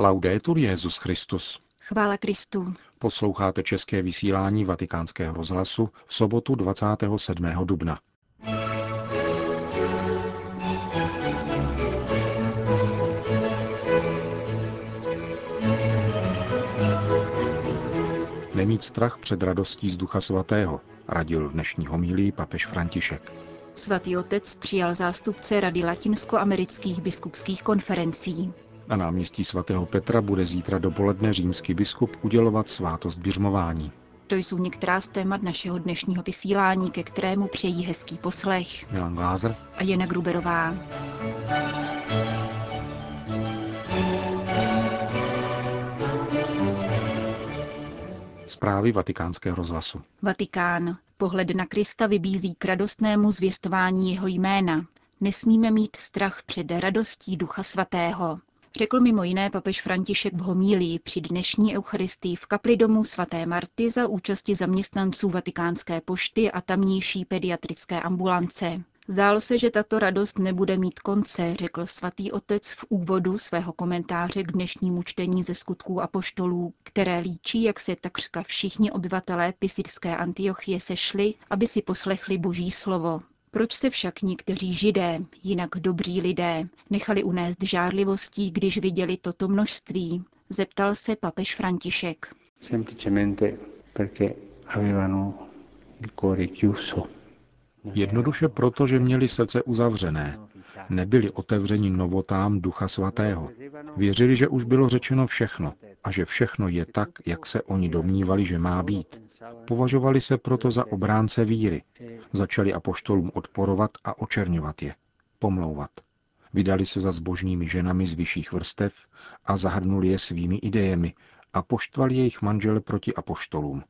Laudetur Jezus Christus. Chvála Kristu. Posloucháte české vysílání Vatikánského rozhlasu v sobotu 27. dubna. Nemít strach před radostí z Ducha Svatého, radil v dnešní homílii papež František. Svatý otec přijal zástupce Rady latinskoamerických biskupských konferencí. Na náměstí svatého Petra bude zítra dopoledne římský biskup udělovat svátost běžmování. To jsou některá z témat našeho dnešního vysílání, ke kterému přejí hezký poslech. Milan Glázer a Jana Gruberová. Zprávy vatikánského rozhlasu. Vatikán. Pohled na Krista vybízí k radostnému zvěstování jeho jména. Nesmíme mít strach před radostí Ducha Svatého. Řekl mimo jiné papež František v homílii při dnešní eucharistii v kapli domu svaté Marty za účasti zaměstnanců Vatikánské pošty a tamnější pediatrické ambulance. Zdálo se, že tato radost nebude mít konce, řekl svatý otec v úvodu svého komentáře k dnešnímu čtení ze skutků apoštolů, které líčí, jak se takřka všichni obyvatelé pisidské Antiochie sešli, aby si poslechli boží slovo. Proč se však někteří židé, jinak dobří lidé, nechali unést žárlivostí, když viděli toto množství? Zeptal se papež František. Jednoduše proto, že měli srdce uzavřené. Nebyli otevřeni novotám Ducha Svatého. Věřili, že už bylo řečeno všechno a že všechno je tak, jak se oni domnívali, že má být. Považovali se proto za obránce víry. Začali apoštolům odporovat a očerňovat je. Pomlouvat. Vydali se za zbožnými ženami z vyšších vrstev a zahrnuli je svými idejemi a poštvali jejich manžele proti apoštolům.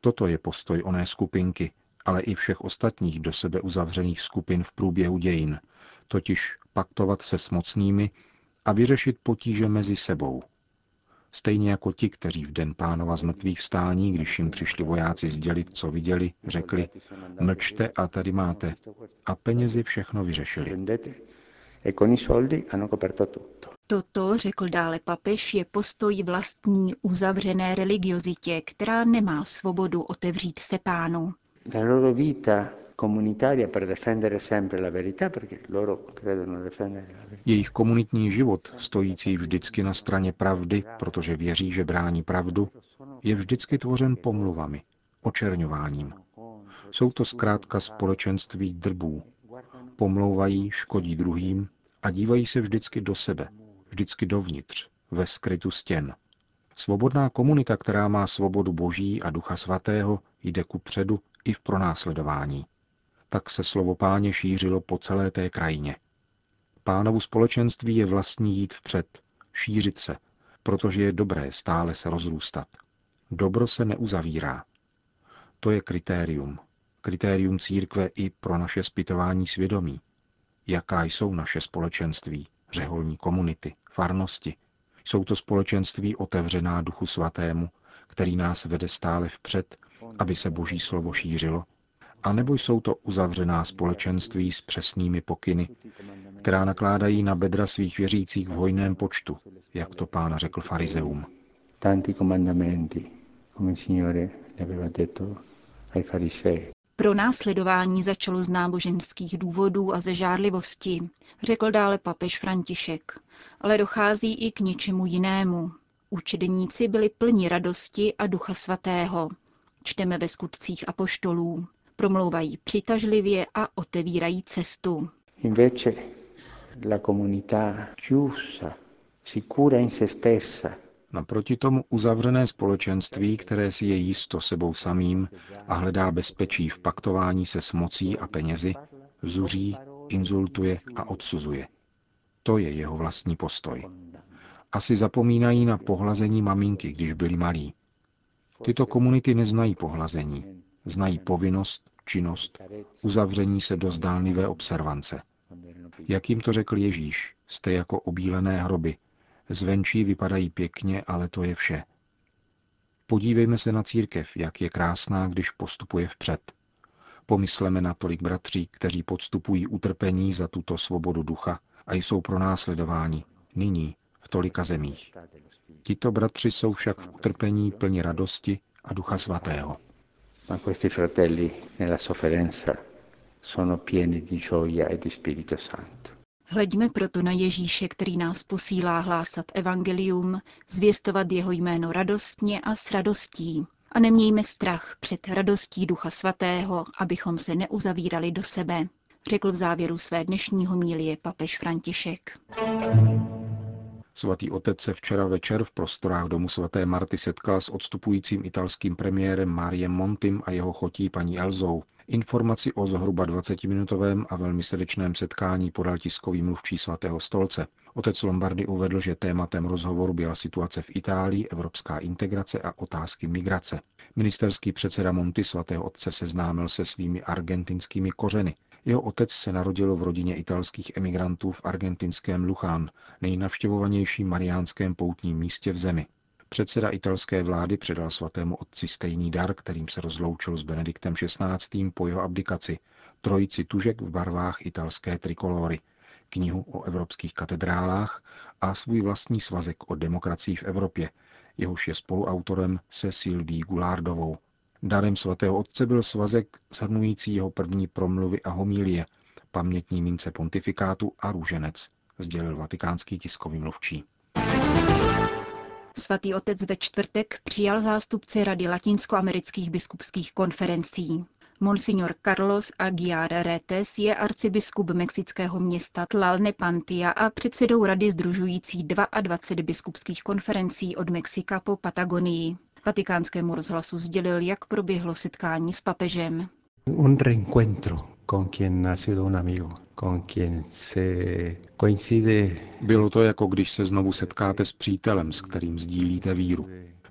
Toto je postoj oné skupinky, ale i všech ostatních do sebe uzavřených skupin v průběhu dějin, totiž paktovat se s mocnými a vyřešit potíže mezi sebou. Stejně jako ti, kteří v den pánova z mrtvých vstání, když jim přišli vojáci sdělit, co viděli, řekli, mlčte a tady máte. A penězi všechno vyřešili. Toto, řekl dále papež, je postoj vlastní uzavřené religiozitě, která nemá svobodu otevřít se pánu la loro vita comunitaria per difendere sempre la verità, perché loro credono difendere la verità. Jejich komunitní život, stojící vždycky na straně pravdy, protože věří, že brání pravdu, je vždycky tvořen pomluvami, očerňováním. Jsou to zkrátka společenství drbů. Pomlouvají, škodí druhým a dívají se vždycky do sebe, vždycky dovnitř, ve skrytu stěn. Svobodná komunita, která má svobodu Boží a Ducha Svatého, jde ku předu i v pronásledování. Tak se slovo páně šířilo po celé té krajině. Pánovu společenství je vlastní jít vpřed, šířit se, protože je dobré stále se rozrůstat. Dobro se neuzavírá. To je kritérium. Kritérium církve i pro naše zpytování svědomí. Jaká jsou naše společenství, řeholní komunity, farnosti. Jsou to společenství otevřená Duchu Svatému, který nás vede stále vpřed aby se boží slovo šířilo, a nebo jsou to uzavřená společenství s přesnými pokyny, která nakládají na bedra svých věřících v hojném počtu, jak to pán řekl farizeum. Pro následování začalo z náboženských důvodů a ze žárlivosti, řekl dále papež František, ale dochází i k něčemu jinému. Učedníci byli plni radosti a ducha svatého, čteme ve skutcích apoštolů. Promlouvají přitažlivě a otevírají cestu. Invece la comunità chiusa, sicura in se stessa, Naproti tomu uzavřené společenství, které si je jisto sebou samým a hledá bezpečí v paktování se s mocí a penězi, zuří, insultuje a odsuzuje. To je jeho vlastní postoj. Asi zapomínají na pohlazení maminky, když byli malí, Tyto komunity neznají pohlazení, znají povinnost, činnost, uzavření se do zdánlivé observance. Jak jim to řekl Ježíš, jste jako obílené hroby. Zvenčí vypadají pěkně, ale to je vše. Podívejme se na církev, jak je krásná, když postupuje vpřed. Pomysleme na tolik bratří, kteří podstupují utrpení za tuto svobodu ducha a jsou pro následování, nyní, v tolika zemích. Tito bratři jsou však v utrpení plni radosti a Ducha Svatého. Ma questi fratelli nella sofferenza sono pieni di gioia e di Spirito Santo. Hleďme proto na Ježíše, který nás posílá hlásat evangelium, zvěstovat jeho jméno radostně a s radostí. A nemějme strach před radostí Ducha Svatého, abychom se neuzavírali do sebe, řekl v závěru své dnešní homílie papež František. Svatý otec se včera večer v prostorách domu svaté Marty setkal s odstupujícím italským premiérem Mariem Montim a jeho chotí paní Elzou. Informaci o zhruba 20-minutovém a velmi srdečném setkání podal tiskový mluvčí svatého stolce. Otec Lombardy uvedl, že tématem rozhovoru byla situace v Itálii, evropská integrace a otázky migrace. Ministerský předseda Monty svatého otce seznámil se svými argentinskými kořeny. Jeho otec se narodil v rodině italských emigrantů v argentinském Luchán, nejnavštěvovanějším mariánském poutním místě v zemi. Předseda italské vlády předal svatému otci stejný dar, kterým se rozloučil s Benediktem XVI. po jeho abdikaci, trojici tužek v barvách italské trikolory, knihu o evropských katedrálách a svůj vlastní svazek o demokracii v Evropě, jehož je spoluautorem se Sylví Gulardovou. Darem svatého otce byl svazek shrnující jeho první promluvy a homílie, pamětní mince pontifikátu a růženec, sdělil vatikánský tiskový mluvčí. Svatý otec ve čtvrtek přijal zástupci Rady latinskoamerických biskupských konferencí. Monsignor Carlos Aguiar Retes je arcibiskup mexického města Tlalnepantilla a předsedou rady združující 22 biskupských konferencí od Mexika po Patagonii. Vatikánskému rozhlasu sdělil, jak proběhlo setkání s papežem. Un reencuentro con quien ha sido un amigo, con quien se coincide. Bylo to jako když se znovu setkáte s přítelem, s kterým sdílíte víru.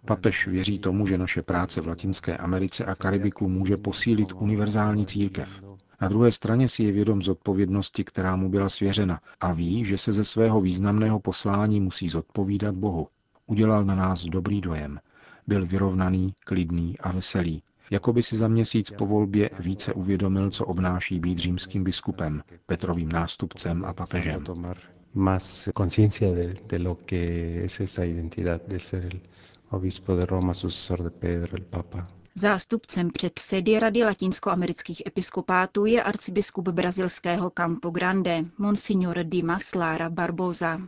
Papež věří tomu, že naše práce v Latinské Americe a Karibiku může posílit univerzální církev. Na druhé straně si je vědom zodpovědnosti, která mu byla svěřena a ví, že se ze svého významného poslání musí zodpovídat Bohu. Udělal na nás dobrý dojem. Byl vyrovnaný, klidný a veselý. Jako by si za měsíc po volbě více uvědomil, co obnáší být římským biskupem, Petrovým nástupcem a papežem. Más conciencia de, de lo que es esa identidad de ser el obispo de Roma, sucesor de Pedro, el Papa. Zástupcem předsedy Rady latinskoamerických episkopátů je arcibiskup brazilského Campo Grande, Monsignor Dimas Lara Barbosa.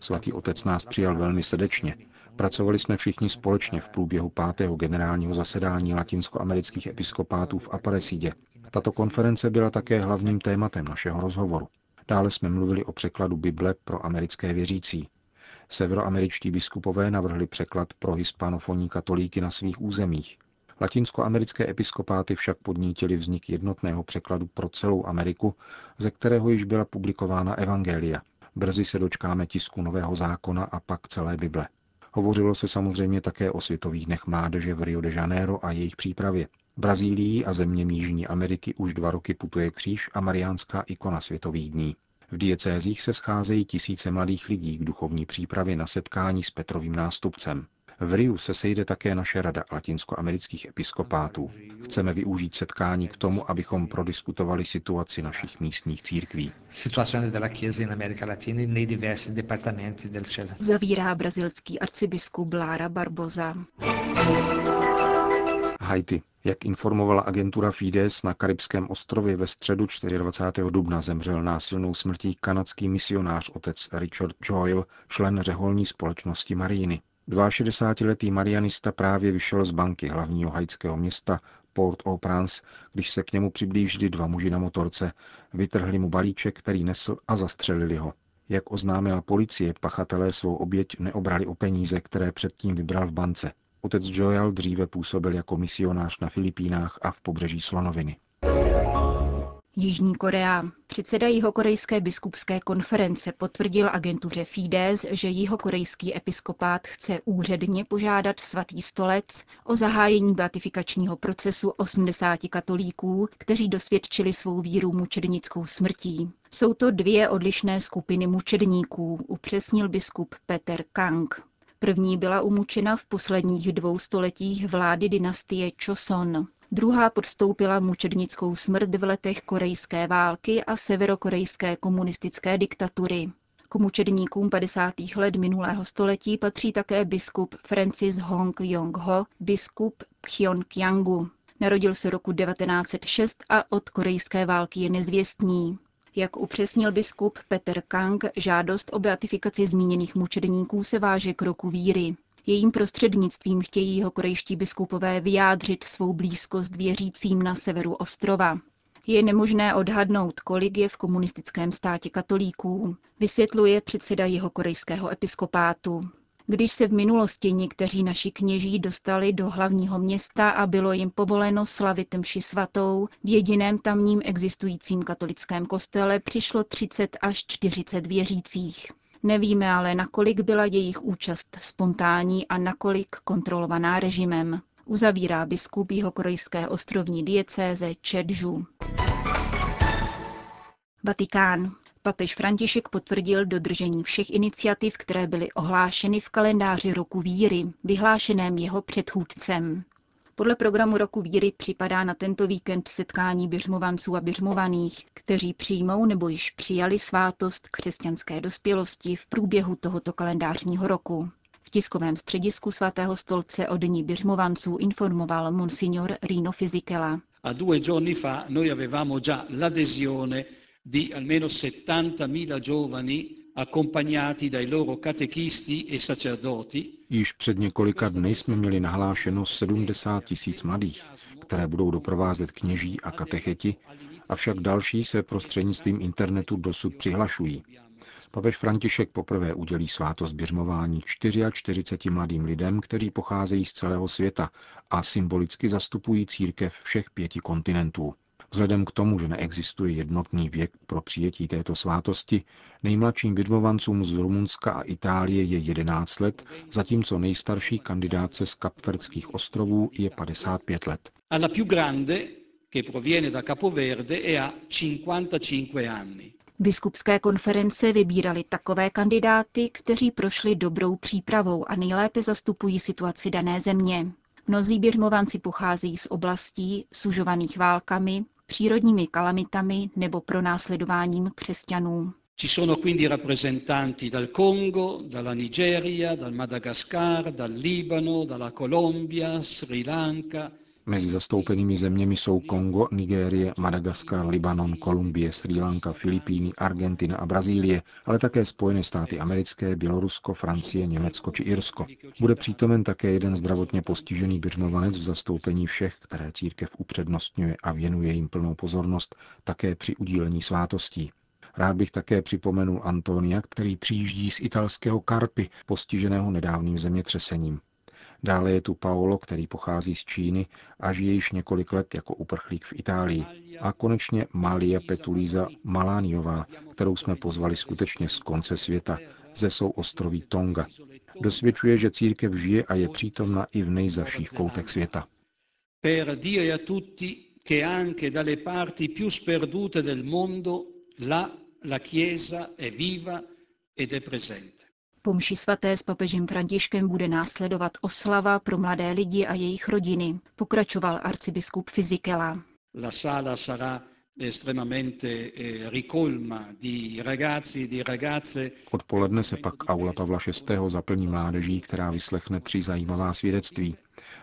Svatý otec nás přijal velmi srdečně. Pracovali jsme všichni společně v průběhu pátého generálního zasedání latinskoamerických episkopátů v Aparesidě. Tato konference byla také hlavním tématem našeho rozhovoru. Dále jsme mluvili o překladu Bible pro americké věřící. Severoameričtí biskupové navrhli překlad pro hispanofonní katolíky na svých územích. Latinskoamerické episkopáty však podnítili vznik jednotného překladu pro celou Ameriku, ze kterého již byla publikována Evangelia. Brzy se dočkáme tisku Nového zákona a pak celé Bible. Hovořilo se samozřejmě také o Světových dnech mládeže v Rio de Janeiro a jejich přípravě. Brazílii a země Jižní Ameriky už dva roky putuje kříž a mariánská ikona Světových dní. V diecézích se scházejí tisíce mladých lidí k duchovní přípravě na setkání s Petrovým nástupcem. V Riu se sejde také naše rada latinskoamerických episkopátů. Chceme využít setkání k tomu, abychom prodiskutovali situaci našich místních církví. Zavírá brazilský arcibiskup Lara Barbosa. Haiti. Jak informovala agentura Fides, na karibském ostrově ve středu 24. dubna zemřel násilnou smrtí kanadský misionář otec Richard Joyle, člen řeholní společnosti Maríny. 62-letý marianista právě vyšel z banky hlavního haitského města Port-au-Prince, když se k němu přiblížili dva muži na motorce, vytrhli mu balíček, který nesl a zastřelili ho. Jak oznámila policie, pachatelé svou oběť neobrali o peníze, které předtím vybral v bance. Otec Joel dříve působil jako misionář na Filipínách a v pobřeží Slonoviny. Jižní Korea. Předseda jihokorejské biskupské konference potvrdil agentuře Fides, že jihokorejský episkopát chce úředně požádat svatý stolec o zahájení beatifikačního procesu 80 katolíků, kteří dosvědčili svou víru mučednickou smrtí. Jsou to dvě odlišné skupiny mučedníků, upřesnil biskup Peter Kang. První byla umučena v posledních dvou stoletích vlády dynastie Choson. Druhá podstoupila mučednickou smrt v letech korejské války a severokorejské komunistické diktatury. K mučedníkům 50. let minulého století patří také biskup Francis Hong Yong-ho, biskup Pyeongyangu. Narodil se roku 1906 a od korejské války je nezvěstný. Jak upřesnil biskup Peter Kang, žádost o beatifikaci zmíněných mučedníků se váže k roku víry. Jejím prostřednictvím chtějí jeho korejští biskupové vyjádřit svou blízkost věřícím na severu ostrova. Je nemožné odhadnout, kolik je v komunistickém státě katolíků, vysvětluje předseda jeho korejského episkopátu. Když se v minulosti někteří naši kněží dostali do hlavního města a bylo jim povoleno slavit mši svatou, v jediném tamním existujícím katolickém kostele přišlo 30 až 40 věřících. Nevíme ale, nakolik byla jejich účast spontánní a nakolik kontrolovaná režimem. Uzavírá biskup jeho korejské ostrovní diecéze Čedžu. Vatikán. Papež František potvrdil dodržení všech iniciativ, které byly ohlášeny v kalendáři roku víry, vyhlášeném jeho předchůdcem. Podle programu roku víry připadá na tento víkend setkání běžmovanců a běžmovaných, kteří přijmou nebo již přijali svátost křesťanské dospělosti v průběhu tohoto kalendářního roku. V tiskovém středisku svatého stolce o dní běžmovanců informoval monsignor Rino Fisichella. A due giorni fa noi avevamo già l'adesione di almeno 70.000 giovani accompagnati dai loro catechisti e sacerdoti. Již před několika dny jsme měli nahlášeno 70 tisíc mladých, které budou doprovázet kněží a katecheti, avšak další se prostřednictvím internetu dosud přihlašují. Papež František poprvé udělí svátost běžmování 44 mladým lidem, kteří pocházejí z celého světa a symbolicky zastupují církev všech pěti kontinentů. Vzhledem k tomu, že neexistuje jednotný věk pro přijetí této svátosti, nejmladším běžmovancům z Rumunska a Itálie je 11 let, zatímco nejstarší kandidátce z Kapverdských ostrovů je 55 let. A la più grande, che proviene da Capoverde, e ha 55 anni. Biskupské konference vybírali takové kandidáty, kteří prošli dobrou přípravou a nejlépe zastupují situaci dané země. Mnozí běžmovanci pocházejí z oblastí sužovaných válkami, přírodními kalamitami nebo pronásledováním křesťanů. Ci sono quindi rappresentanti dal Congo, dalla Nigeria, dal Madagascar, dal Libano, dalla Colombia, Sri Lanka, Mezi zastoupenými zeměmi jsou Kongo, Nigérie, Madagaskar, Libanon, Kolumbie, Sri Lanka, Filipíny, Argentina a Brazílie, ale také Spojené státy americké, Bělorusko, Francie, Německo či Irsko. Bude přítomen také jeden zdravotně postižený běžmovanec v zastoupení všech, které církev upřednostňuje a věnuje jim plnou pozornost také při udílení svátostí. Rád bych také připomenul Antonia, který přijíždí z italského Karpy, postiženého nedávným zemětřesením. Dále je tu Paolo, který pochází z Číny a žije již několik let jako uprchlík v Itálii. A konečně Malia Petulíza Malániová, kterou jsme pozvali skutečně z konce světa, ze souostroví Tonga. Dosvědčuje, že církev žije a je přítomna i v nejzaších koutech světa. per a tutti che anche dalle parti più sperdute del mondo là la Chiesa è viva ed è presente. Po mši svaté s papežem Františkem bude následovat oslava pro mladé lidi a jejich rodiny, pokračoval arcibiskup Fizikela. La sala sarà estremamente eh, ricolma di ragazzi e di ragazze Odpoledne se pak aula Pavla VI. zaplní mládeží, která vyslechne tři zajímavá svědectví.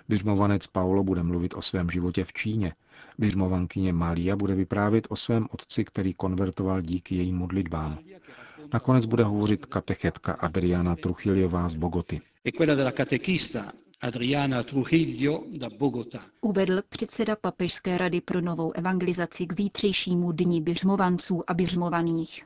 Běžmovanec Paulo bude mluvit o svém životě v Číně. Běžmovankyně Malia bude vyprávět o svém otci, který konvertoval díky jejím modlitbám. Nakonec bude hovořit katechetka Adriana Truchiljová z Bogoty. e Adriana Trujillo da Bogotá. Uvedl předseda Papežské rady pro novou evangelizaci k zítřejšímu dni běžmovanců a běžmovaných.